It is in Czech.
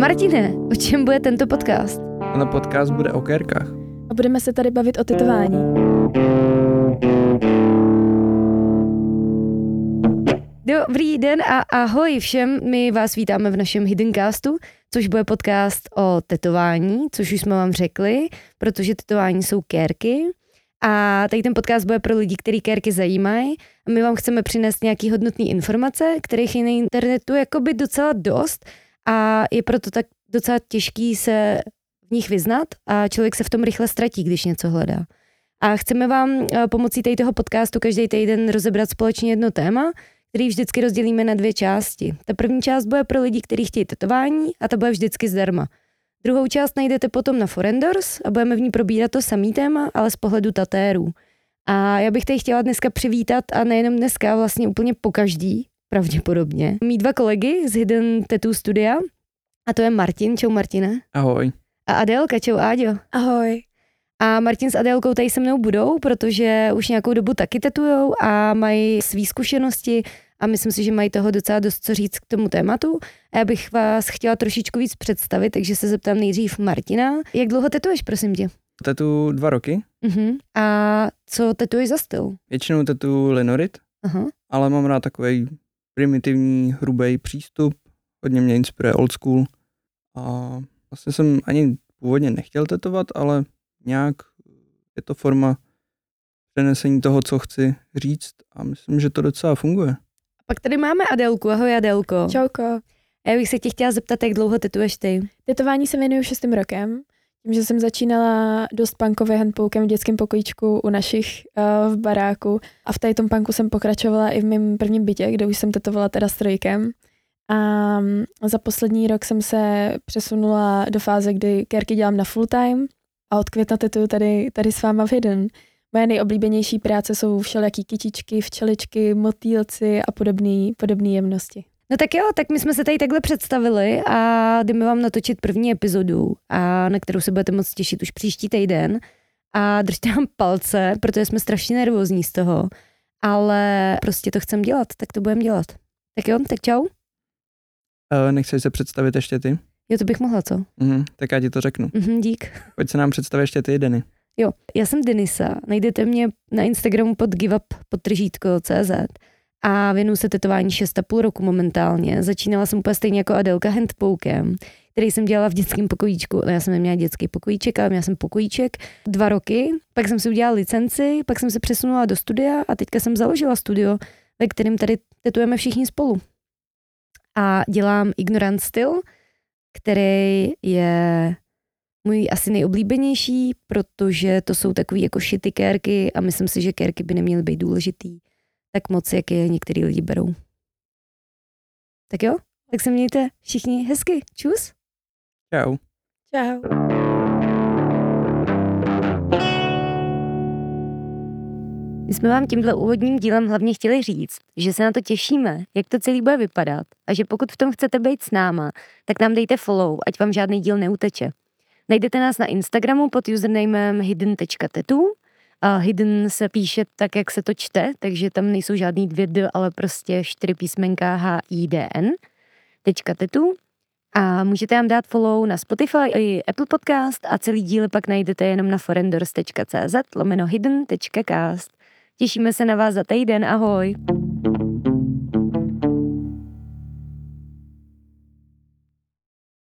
Martine, o čem bude tento podcast? Tenhle podcast bude o kérkách. A budeme se tady bavit o tetování. Dobrý den a ahoj všem, my vás vítáme v našem Hidden Castu, což bude podcast o tetování, což už jsme vám řekli, protože tetování jsou kérky. A tady ten podcast bude pro lidi, který kérky zajímají. A my vám chceme přinést nějaký hodnotný informace, kterých je na internetu jakoby docela dost a je proto tak docela těžký se v nich vyznat a člověk se v tom rychle ztratí, když něco hledá. A chceme vám eh, pomocí tady toho podcastu každý týden rozebrat společně jedno téma, který vždycky rozdělíme na dvě části. Ta první část bude pro lidi, kteří chtějí tetování a ta bude vždycky zdarma. Druhou část najdete potom na Forendors a budeme v ní probírat to samý téma, ale z pohledu tatérů. A já bych tady chtěla dneska přivítat, a nejenom dneska, vlastně úplně po každý, pravděpodobně, mý dva kolegy z Hidden Tattoo Studia, a to je Martin, čau Martine. Ahoj. A Adélka, čau Áďo. Ahoj. A Martin s Adélkou tady se mnou budou, protože už nějakou dobu taky tetujou a mají své zkušenosti a myslím si, že mají toho docela dost co říct k tomu tématu. A já bych vás chtěla trošičku víc představit, takže se zeptám nejdřív Martina. Jak dlouho tetuješ, prosím tě? Tetu dva roky. Uh-huh. A co tetuješ za styl? Většinou tetu linorit, Aha. ale mám rád takový primitivní, hrubý přístup. Hodně mě inspiruje old school. A vlastně jsem ani původně nechtěl tetovat, ale nějak je to forma přenesení toho, co chci říct a myslím, že to docela funguje. A pak tady máme Adélku. Ahoj Adélko. Čauko. A já bych se tě chtěla zeptat, jak dlouho tetuješ ty? Tetování se věnuju šestým rokem. Tím, že jsem začínala dost punkově handpoukem v dětském pokojíčku u našich uh, v baráku a v tom punku jsem pokračovala i v mém prvním bytě, kde už jsem tetovala teda strojkem. A mm, za poslední rok jsem se přesunula do fáze, kdy kérky dělám na full time a od května tetuju tady, tady s váma v Hidden. Moje nejoblíbenější práce jsou všelijaký kytičky, včeličky, motýlci a podobné podobné jemnosti. No tak jo, tak my jsme se tady takhle představili a jdeme vám natočit první epizodu, a na kterou se budete moc těšit už příští týden. A držte nám palce, protože jsme strašně nervózní z toho, ale prostě to chcem dělat, tak to budeme dělat. Tak jo, tak čau. E, nechceš se představit ještě ty? Jo, to bych mohla, co? Mhm, tak já ti to řeknu. Mhm, dík. Pojď se nám představit ještě ty, Denny. Jo, já jsem Denisa, najdete mě na Instagramu pod giveup.cz a věnuju se tetování 6,5 roku momentálně. Začínala jsem úplně stejně jako Adelka handpoukem, který jsem dělala v dětském pokojíčku. Já jsem neměla dětský pokojíček, ale měla jsem pokojíček dva roky. Pak jsem si udělala licenci, pak jsem se přesunula do studia a teďka jsem založila studio, ve kterém tady tetujeme všichni spolu. A dělám Ignorant Styl, který je můj asi nejoblíbenější, protože to jsou takový jako šity kérky a myslím si, že kérky by neměly být důležitý tak moc, jak je některý lidi berou. Tak jo, tak se mějte všichni hezky. Čus. Čau. Čau. My jsme vám tímhle úvodním dílem hlavně chtěli říct, že se na to těšíme, jak to celý bude vypadat a že pokud v tom chcete být s náma, tak nám dejte follow, ať vám žádný díl neuteče. Najdete nás na Instagramu pod usernamem hidden.tattoo a hidden se píše tak, jak se to čte, takže tam nejsou žádný dvě d, ale prostě čtyři písmenka H, I, D, N. Tečka tetu. A můžete nám dát follow na Spotify i Apple Podcast a celý díl pak najdete jenom na forendors.cz lomeno hidden.cast. Těšíme se na vás za týden, ahoj.